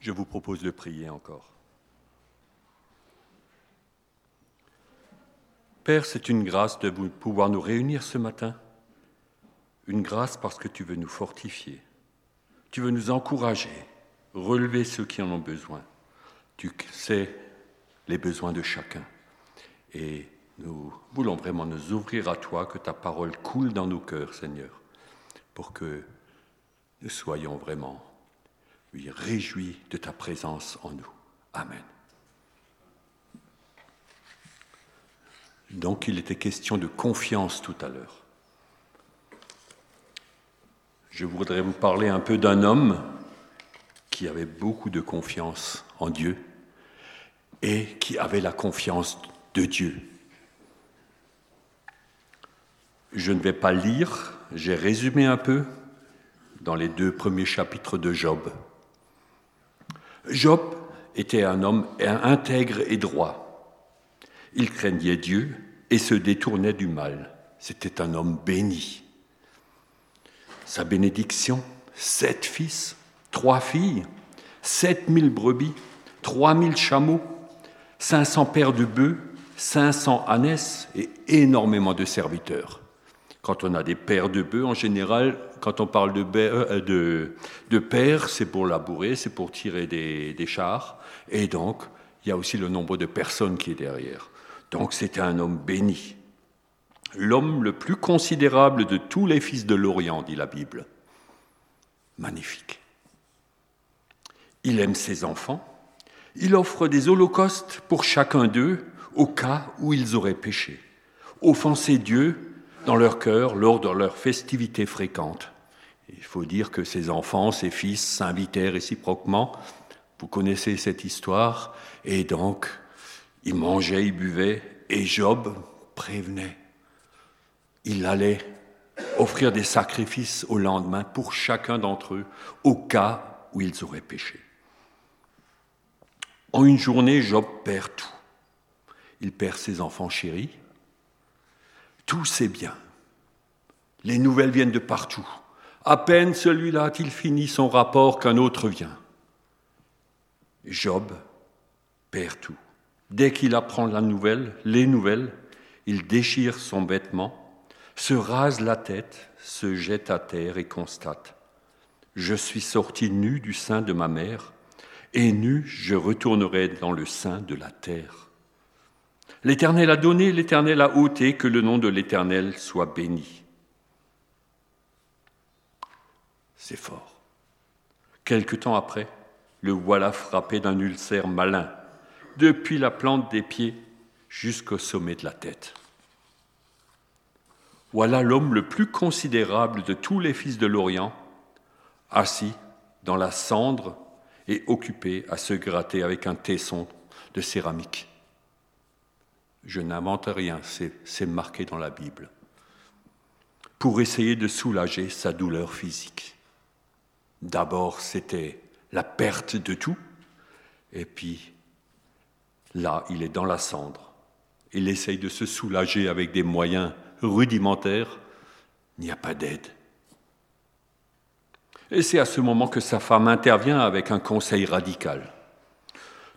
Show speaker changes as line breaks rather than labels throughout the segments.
Je vous propose de prier encore. Père, c'est une grâce de pouvoir nous réunir ce matin. Une grâce parce que tu veux nous fortifier. Tu veux nous encourager, relever ceux qui en ont besoin. Tu sais les besoins de chacun. Et nous voulons vraiment nous ouvrir à toi, que ta parole coule dans nos cœurs, Seigneur, pour que nous soyons vraiment réjouis de ta présence en nous. Amen. Donc il était question de confiance tout à l'heure. Je voudrais vous parler un peu d'un homme qui avait beaucoup de confiance en Dieu et qui avait la confiance de Dieu. Je ne vais pas lire, j'ai résumé un peu dans les deux premiers chapitres de Job. Job était un homme intègre et droit. Il craignait Dieu et se détournait du mal. C'était un homme béni. Sa bénédiction, sept fils, trois filles, sept mille brebis, trois mille chameaux, cinq cents paires de bœufs, cinq cents ânesses et énormément de serviteurs. Quand on a des paires de bœufs, en général, quand on parle de, euh, de, de paires, c'est pour labourer, c'est pour tirer des, des chars. Et donc, il y a aussi le nombre de personnes qui est derrière. Donc c'était un homme béni. L'homme le plus considérable de tous les fils de l'Orient, dit la Bible. Magnifique. Il aime ses enfants. Il offre des holocaustes pour chacun d'eux au cas où ils auraient péché, offensé Dieu dans leur cœur lors de leurs festivités fréquentes. Il faut dire que ses enfants, ses fils s'invitaient réciproquement. Vous connaissez cette histoire. Et donc, il mangeait, il buvait, et Job prévenait. Il allait offrir des sacrifices au lendemain pour chacun d'entre eux, au cas où ils auraient péché. En une journée, Job perd tout. Il perd ses enfants chéris, tous ses biens. Les nouvelles viennent de partout. À peine celui-là a-t-il fini son rapport qu'un autre vient. Job perd tout. Dès qu'il apprend la nouvelle, les nouvelles, il déchire son vêtement, se rase la tête, se jette à terre et constate Je suis sorti nu du sein de ma mère, et nu je retournerai dans le sein de la terre. L'Éternel a donné, l'Éternel a ôté, que le nom de l'Éternel soit béni. C'est fort. Quelque temps après, le voilà frappé d'un ulcère malin depuis la plante des pieds jusqu'au sommet de la tête. Voilà l'homme le plus considérable de tous les fils de l'Orient, assis dans la cendre et occupé à se gratter avec un tesson de céramique. Je n'invente rien, c'est marqué dans la Bible. Pour essayer de soulager sa douleur physique. D'abord, c'était la perte de tout, et puis Là, il est dans la cendre. Il essaye de se soulager avec des moyens rudimentaires. Il n'y a pas d'aide. Et c'est à ce moment que sa femme intervient avec un conseil radical.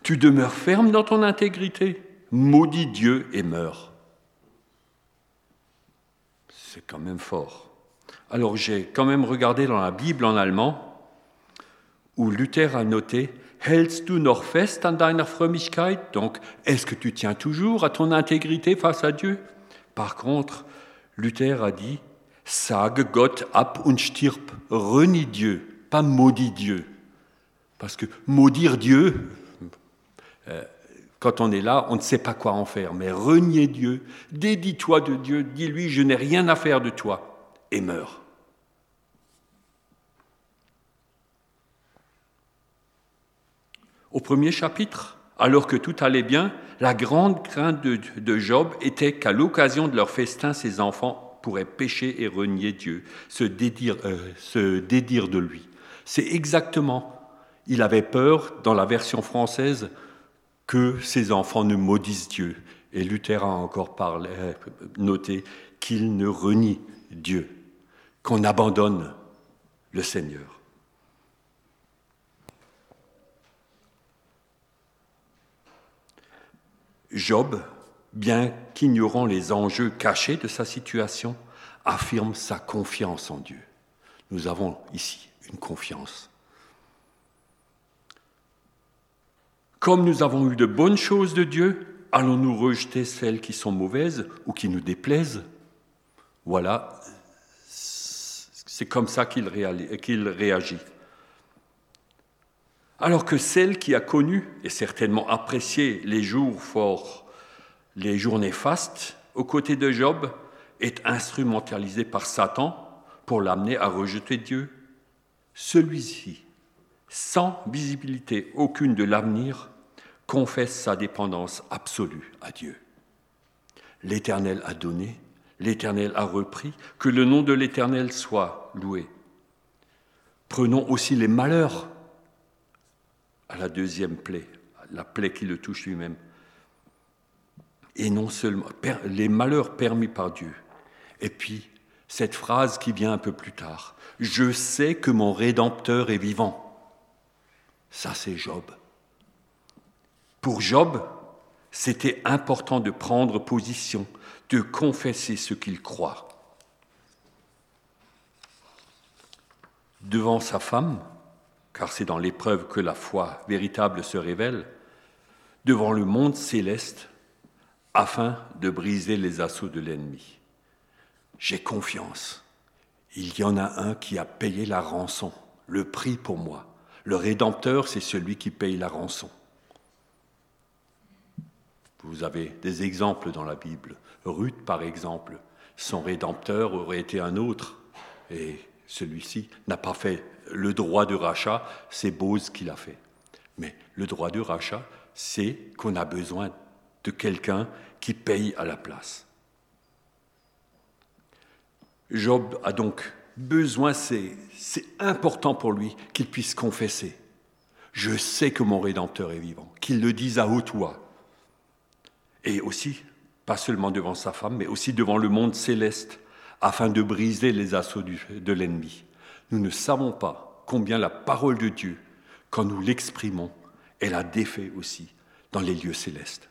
Tu demeures ferme dans ton intégrité, maudis Dieu et meurs. C'est quand même fort. Alors j'ai quand même regardé dans la Bible en allemand, où Luther a noté Hältst du noch fest an deiner Frömmigkeit? Donc, est-ce que tu tiens toujours à ton intégrité face à Dieu? Par contre, Luther a dit Sage Gott ab und stirb. Renie Dieu, pas maudit Dieu. Parce que maudire Dieu, euh, quand on est là, on ne sait pas quoi en faire. Mais renier Dieu, dédie-toi de Dieu, dis-lui Je n'ai rien à faire de toi, et meurs. Au premier chapitre, alors que tout allait bien, la grande crainte de, Job était qu'à l'occasion de leur festin, ses enfants pourraient pécher et renier Dieu, se dédire, euh, se dédire de lui. C'est exactement, il avait peur, dans la version française, que ces enfants ne maudissent Dieu. Et Luther a encore parlé, euh, noté qu'ils ne renient Dieu, qu'on abandonne le Seigneur. Job, bien qu'ignorant les enjeux cachés de sa situation, affirme sa confiance en Dieu. Nous avons ici une confiance. Comme nous avons eu de bonnes choses de Dieu, allons-nous rejeter celles qui sont mauvaises ou qui nous déplaisent? Voilà, c'est comme ça qu'il réagit. Alors que celle qui a connu et certainement apprécié les jours forts, les jours néfastes, aux côtés de Job, est instrumentalisée par Satan pour l'amener à rejeter Dieu. Celui-ci, sans visibilité aucune de l'avenir, confesse sa dépendance absolue à Dieu. L'Éternel a donné, l'Éternel a repris, que le nom de l'Éternel soit loué. Prenons aussi les malheurs à la deuxième plaie, la plaie qui le touche lui-même. Et non seulement les malheurs permis par Dieu. Et puis, cette phrase qui vient un peu plus tard, Je sais que mon Rédempteur est vivant. Ça, c'est Job. Pour Job, c'était important de prendre position, de confesser ce qu'il croit. Devant sa femme, car c'est dans l'épreuve que la foi véritable se révèle, devant le monde céleste, afin de briser les assauts de l'ennemi. J'ai confiance. Il y en a un qui a payé la rançon, le prix pour moi. Le Rédempteur, c'est celui qui paye la rançon. Vous avez des exemples dans la Bible. Ruth, par exemple, son rédempteur aurait été un autre, et celui-ci n'a pas fait le droit de rachat, c'est Bose qui l'a fait. Mais le droit de rachat, c'est qu'on a besoin de quelqu'un qui paye à la place. Job a donc besoin, c'est important pour lui qu'il puisse confesser. Je sais que mon Rédempteur est vivant, qu'il le dise à haute voix et aussi, pas seulement devant sa femme, mais aussi devant le monde céleste, afin de briser les assauts de l'ennemi. Nous ne savons pas combien la parole de Dieu, quand nous l'exprimons, elle a défait aussi dans les lieux célestes.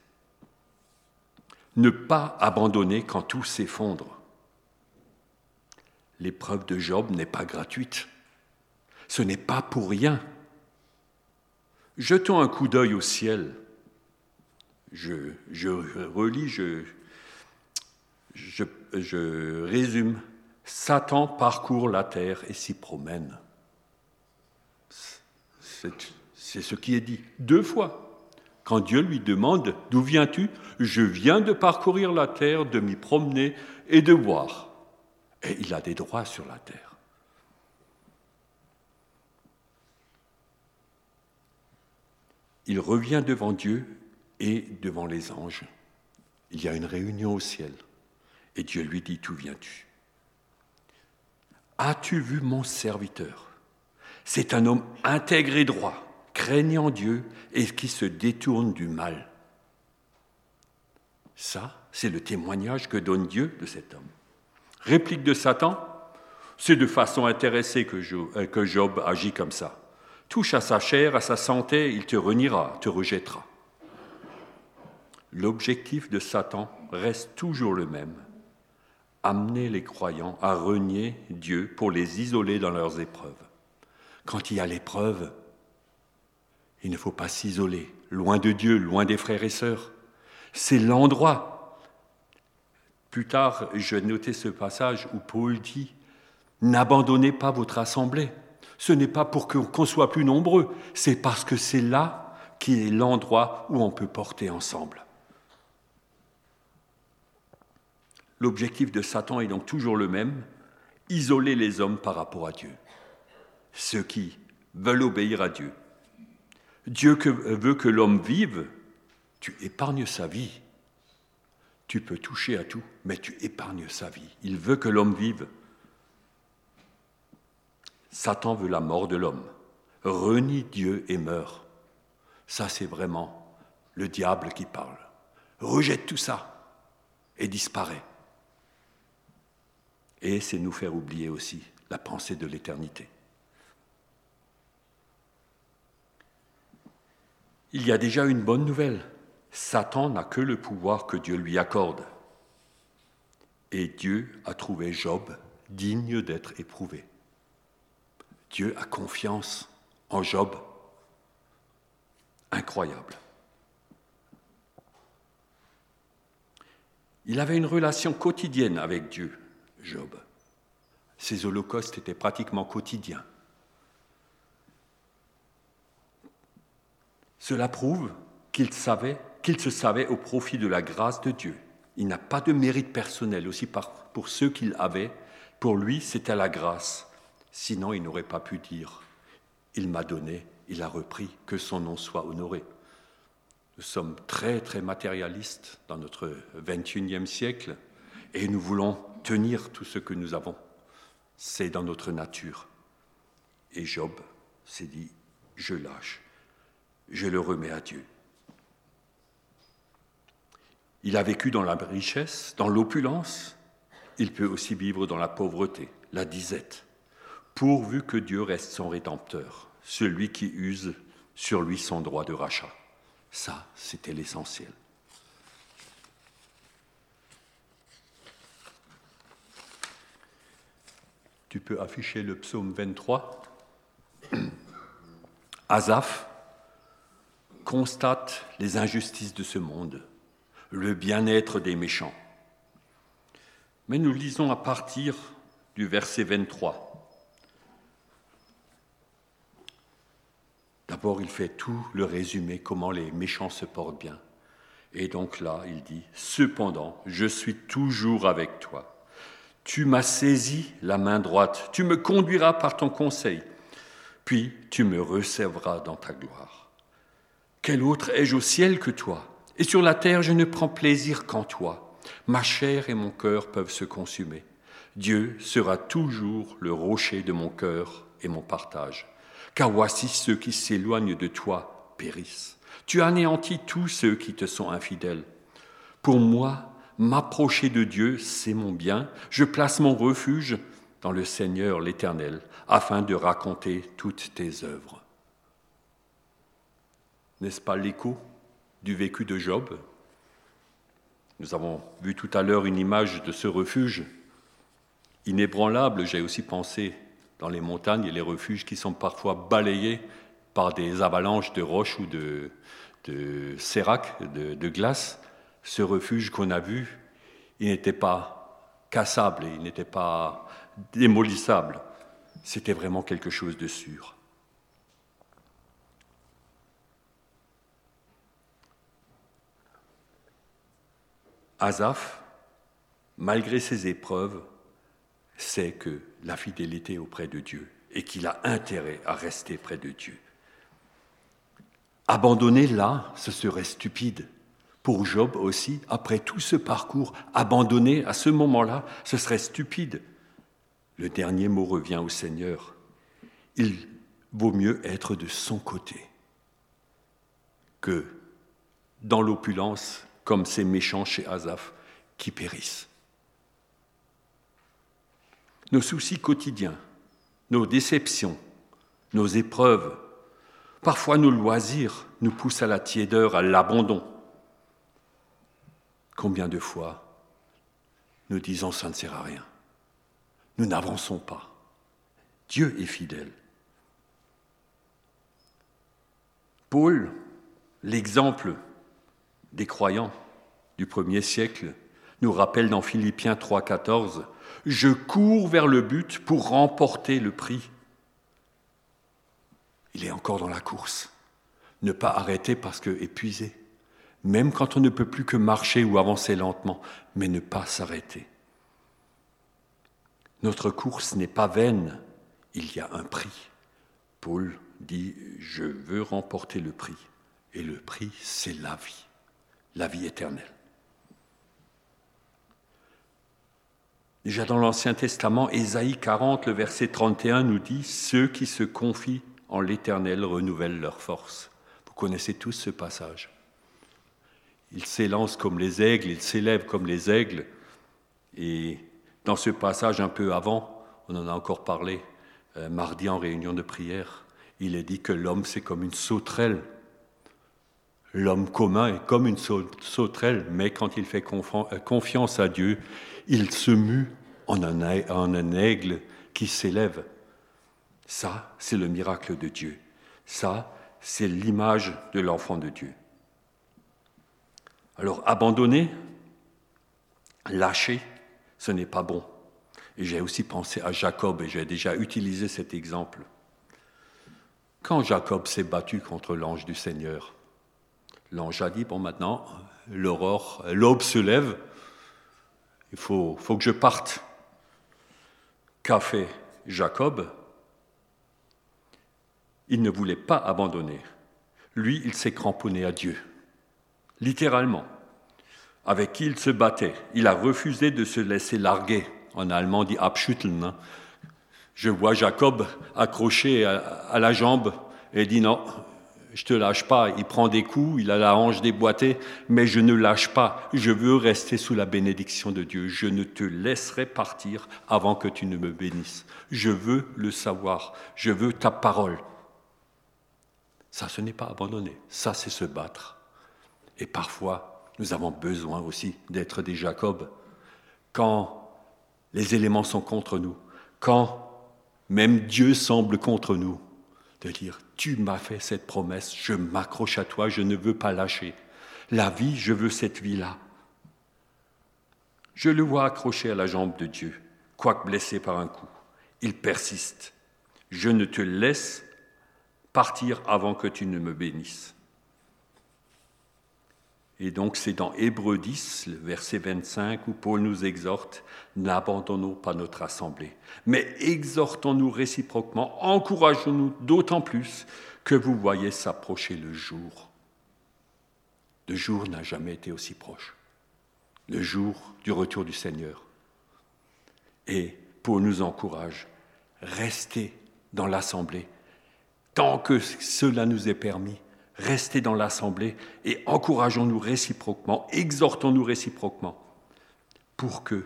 Ne pas abandonner quand tout s'effondre. L'épreuve de Job n'est pas gratuite. Ce n'est pas pour rien. Jetons un coup d'œil au ciel je, relis, je, résume. Satan parcourt la terre et s'y promène. C'est ce qui est dit deux fois. Quand Dieu lui demande D'où viens-tu? Je viens de parcourir la terre, de m'y promener et de voir. Et il a des droits sur la terre. Il revient devant Dieu et devant les anges. Il y a une réunion au ciel. Et Dieu lui dit, D'où viens-tu? As-tu vu mon serviteur? C'est un homme intègre et droit, craignant Dieu et qui se détourne du mal. Ça, c'est le témoignage que donne Dieu de cet homme. Réplique de Satan, c'est de façon intéressée que Job agit comme ça. Touche à sa chair, à sa santé, il te reniera, te rejettera l'objectif de Satan reste toujours le même, amener les croyants à renier Dieu pour les isoler dans leurs épreuves. Quand il y a l'épreuve, il ne faut pas s'isoler, loin de Dieu, loin des frères et sœurs. C'est l'endroit. Plus tard, je notais ce passage où Paul dit, N'abandonnez pas votre assemblée. Ce n'est pas pour qu'on soit plus nombreux, c'est parce que c'est là qui est l'endroit où on peut porter ensemble. L'objectif de Satan est donc toujours le même, isoler les hommes par rapport à Dieu. Ceux qui veulent obéir à Dieu. Dieu veut que l'homme vive, tu épargnes sa vie. Tu peux toucher à tout, mais tu épargnes sa vie. Il veut que l'homme vive. Satan veut la mort de l'homme, renie Dieu et meurt. Ça, c'est vraiment le diable qui parle. Rejette tout ça et disparaît et c'est nous faire oublier aussi la pensée de l'éternité. Il y a déjà une bonne nouvelle. Satan n'a que le pouvoir que Dieu lui accorde. Et Dieu a trouvé Job digne d'être éprouvé. Dieu a confiance en Job. Incroyable. Il avait une relation quotidienne avec Dieu, Job. Ses holocaustes étaient pratiquement quotidiens. Cela prouve qu'il savait, qu'il se savait au profit de la grâce de Dieu. Il n'a pas de mérite personnel aussi pour ceux qu'il avait. Pour lui, c'était la grâce. Sinon, il n'aurait pas pu dire Il m'a donné, il a repris, que son nom soit honoré. Nous sommes très, très matérialistes dans notre 21e siècle et nous voulons tenir tout ce que nous avons. C'est dans notre nature. Et Job s'est dit, je lâche, je le remets à Dieu. Il a vécu dans la richesse, dans l'opulence, il peut aussi vivre dans la pauvreté, la disette, pourvu que Dieu reste son rédempteur, celui qui use sur lui son droit de rachat. Ça, c'était l'essentiel. Tu peux afficher le psaume 23. Asaph constate les injustices de ce monde, le bien-être des méchants. Mais nous lisons à partir du verset 23. D'abord, il fait tout le résumé, comment les méchants se portent bien. Et donc là, il dit, Cependant, je suis toujours avec toi. Tu m'as saisi la main droite, tu me conduiras par ton conseil, puis tu me recevras dans ta gloire. Quel autre ai-je au ciel que toi? Et sur la terre, je ne prends plaisir qu'en toi. Ma chair et mon cœur peuvent se consumer. Dieu sera toujours le rocher de mon cœur et mon partage car voici ceux qui s'éloignent de toi périssent. Tu anéantis tous ceux qui te sont infidèles. Pour moi, m'approcher de Dieu, c'est mon bien. Je place mon refuge dans le Seigneur l'Éternel, afin de raconter toutes tes œuvres. N'est-ce pas l'écho du vécu de Job? Nous avons vu tout à l'heure une image de ce refuge inébranlable. J'ai aussi pensé dans les montagnes et les refuges qui sont parfois balayés par des avalanches de roches ou de, de sérac, de, de glace. Ce refuge qu'on a vu, il n'était pas cassable, il n'était pas démolissable. C'était vraiment quelque chose de sûr. Asaph, malgré ses épreuves, sait que la fidélité auprès de Dieu et qu'il a intérêt à rester près de Dieu. Abandonner là, ce serait stupide. Pour Job aussi, après tout ce parcours, abandonner à ce moment-là, ce serait stupide. Le dernier mot revient au Seigneur. Il vaut mieux être de son côté que dans l'opulence, comme ces méchants chez Asaph qui périssent nos soucis quotidiens, nos déceptions, nos épreuves, parfois nos loisirs nous poussent à la tiédeur, à l'abandon. Combien de fois nous disons ça ne sert à rien, nous n'avançons pas. Dieu est fidèle. Paul, l'exemple des croyants du premier siècle, nous rappelle dans Philippiens 3,14 je cours vers le but pour remporter le prix. Il est encore dans la course. Ne pas arrêter parce que épuisé, même quand on ne peut plus que marcher ou avancer lentement, mais ne pas s'arrêter. Notre course n'est pas vaine, il y a un prix. Paul dit, je veux remporter le prix. Et le prix, c'est la vie, la vie éternelle. Déjà dans l'Ancien Testament, Ésaïe 40, le verset 31 nous dit Ceux qui se confient en l'Éternel renouvellent leur force. Vous connaissez tous ce passage. Ils s'élancent comme les aigles, ils s'élèvent comme les aigles. Et dans ce passage un peu avant, on en a encore parlé euh, mardi en réunion de prière, il est dit que l'homme c'est comme une sauterelle. L'homme commun est comme une sauterelle, mais quand il fait euh, confiance à Dieu, il se mue en un aigle qui s'élève. Ça, c'est le miracle de Dieu. Ça, c'est l'image de l'enfant de Dieu. Alors, abandonner, lâcher, ce n'est pas bon. Et j'ai aussi pensé à Jacob, et j'ai déjà utilisé cet exemple. Quand Jacob s'est battu contre l'ange du Seigneur, l'ange a dit, bon maintenant, l'aurore, l'aube se lève, il faut, faut que je parte. Qu'a fait Jacob? Il ne voulait pas abandonner. Lui, il s'est cramponné à Dieu, littéralement, avec qui il se battait. Il a refusé de se laisser larguer. En allemand, dit abschütteln. Hein. Je vois Jacob accroché à, la jambe et dit non, je te lâche pas. Il prend des coups, il a la hanche déboîtée, mais je ne lâche pas. Je veux rester sous la bénédiction de Dieu. Je ne te laisserai partir avant que tu ne me bénisses. Je veux le savoir. Je veux ta parole. Ça, ce n'est pas abandonner. Ça, c'est se battre. Et parfois, nous avons besoin aussi d'être des Jacob. Quand les éléments sont contre nous, quand même Dieu semble contre nous, de dire, tu m'as fait cette promesse, je m'accroche à toi, je ne veux pas lâcher. La vie, je veux cette vie-là. Je le vois accroché à la jambe de Dieu, quoique blessé par un coup. Il persiste. Je ne te laisse partir avant que tu ne me bénisses. Et donc c'est dans Hébreu 10, le verset 25, où Paul nous exhorte, n'abandonnons pas notre assemblée, mais exhortons-nous réciproquement, encourageons-nous d'autant plus que vous voyez s'approcher le jour. Le jour n'a jamais été aussi proche, le jour du retour du Seigneur. Et Paul nous encourage, restez dans l'assemblée, tant que cela nous est permis, restez dans l'assemblée et encourageons-nous réciproquement, exhortons-nous réciproquement pour que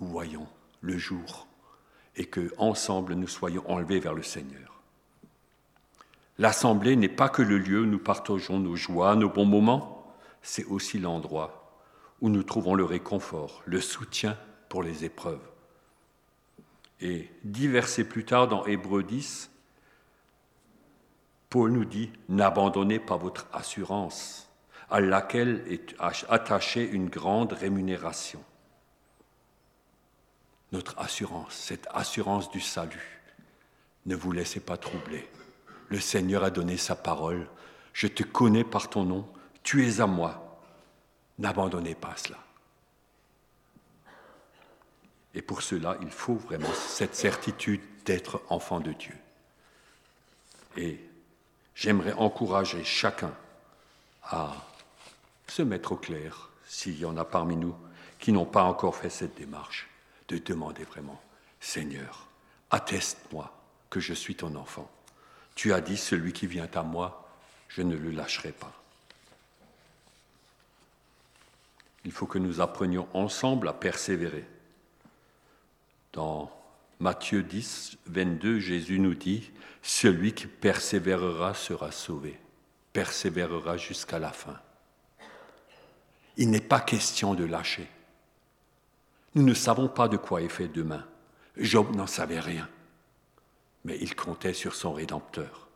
nous voyions le jour et que ensemble nous soyons enlevés vers le Seigneur. L'assemblée n'est pas que le lieu où nous partageons nos joies, nos bons moments, c'est aussi l'endroit où nous trouvons le réconfort, le soutien pour les épreuves. Et dix versets plus tard dans Hébreu 10, Paul nous dit, n'abandonnez pas votre assurance, à laquelle est attachée une grande rémunération. Notre assurance, cette assurance du salut, ne vous laissez pas troubler. Le Seigneur a donné sa parole. Je te connais par ton nom. Tu es à moi. N'abandonnez pas cela. Et pour cela, il faut vraiment cette certitude d'être enfant de Dieu. Et j'aimerais encourager chacun à se mettre au clair, s'il y en a parmi nous qui n'ont pas encore fait cette démarche, de demander vraiment, Seigneur, atteste-moi que je suis ton enfant. Tu as dit, celui qui vient à moi, je ne le lâcherai pas. Il faut que nous apprenions ensemble à persévérer. Dans Matthieu 10, 22, Jésus nous dit, Celui qui persévérera sera sauvé, persévérera jusqu'à la fin. Il n'est pas question de lâcher. Nous ne savons pas de quoi est fait demain. Job n'en savait rien, mais il comptait sur son Rédempteur.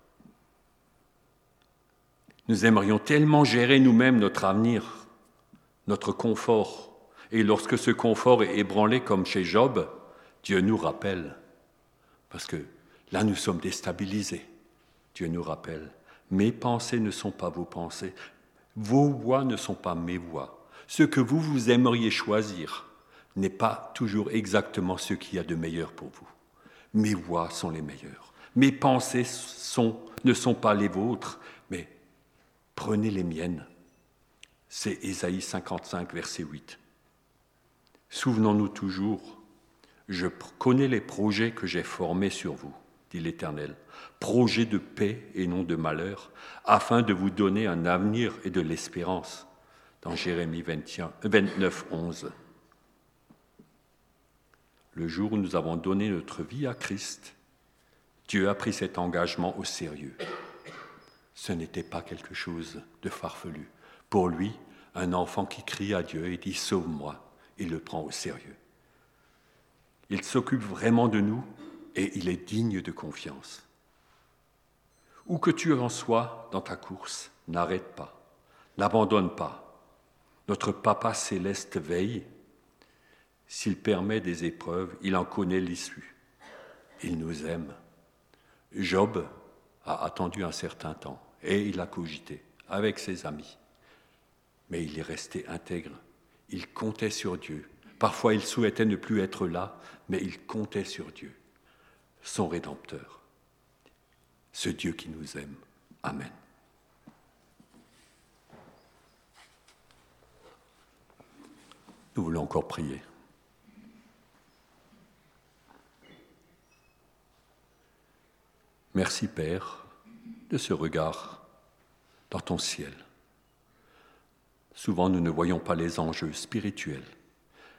Nous aimerions tellement gérer nous-mêmes notre avenir, notre confort, et lorsque ce confort est ébranlé comme chez Job, Dieu nous rappelle, parce que là nous sommes déstabilisés. Dieu nous rappelle, mes pensées ne sont pas vos pensées, vos voix ne sont pas mes voix. Ce que vous vous aimeriez choisir n'est pas toujours exactement ce qu'il y a de meilleur pour vous. Mes voix sont les meilleures. Mes pensées ne sont pas les vôtres, mais prenez les miennes. C'est Ésaïe 55, verset 8. Souvenons-nous toujours je connais les projets que j'ai formés sur vous, dit l'Éternel, projets de paix et non de malheur, afin de vous donner un avenir et de l'espérance. Dans Jérémie 29, 11. Le jour où nous avons donné notre vie à Christ, Dieu a pris cet engagement au sérieux. ce n'était pas quelque chose de farfelu. Pour lui, un enfant qui crie à Dieu et dit Sauve-moi, il le prend au sérieux. Il s'occupe vraiment de nous et il est digne de confiance. Où que tu en sois dans ta course, n'arrête pas, n'abandonne pas. Notre Papa céleste veille. S'il permet des épreuves, il en connaît l'issue. Il nous aime. Job a attendu un certain temps et il a cogité avec ses amis. Mais il est resté intègre. Il comptait sur Dieu. Parfois il souhaitait ne plus être là, mais il comptait sur Dieu, son Rédempteur, ce Dieu qui nous aime. Amen. Nous voulons encore prier. Merci Père de ce regard dans ton ciel. Souvent nous ne voyons pas les enjeux spirituels,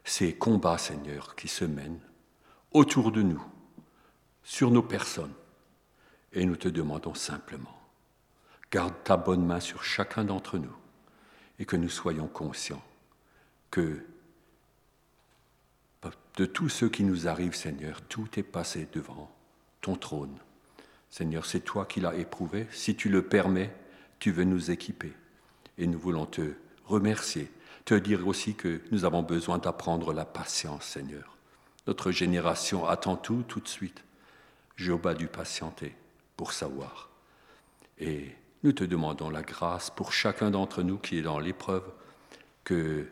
ces combats Seigneur qui se mènent autour de nous, sur nos personnes, et nous te demandons simplement, garde ta bonne main sur chacun d'entre nous et que nous soyons conscients que de tout ce qui nous arrive, Seigneur, tout est passé devant ton trône Seigneur, c'est toi qui l'as éprouvé. Si tu le permets, tu veux nous équiper. Et nous voulons te remercier, te dire aussi que nous avons besoin d'apprendre la patience, Seigneur. Notre génération attend tout tout de suite. Job a dû patienter pour savoir. Et nous te demandons la grâce pour chacun d'entre nous qui est dans l'épreuve, que,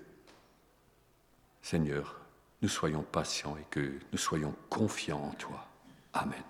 Seigneur, nous soyons patients et que nous soyons confiants en toi. Amen.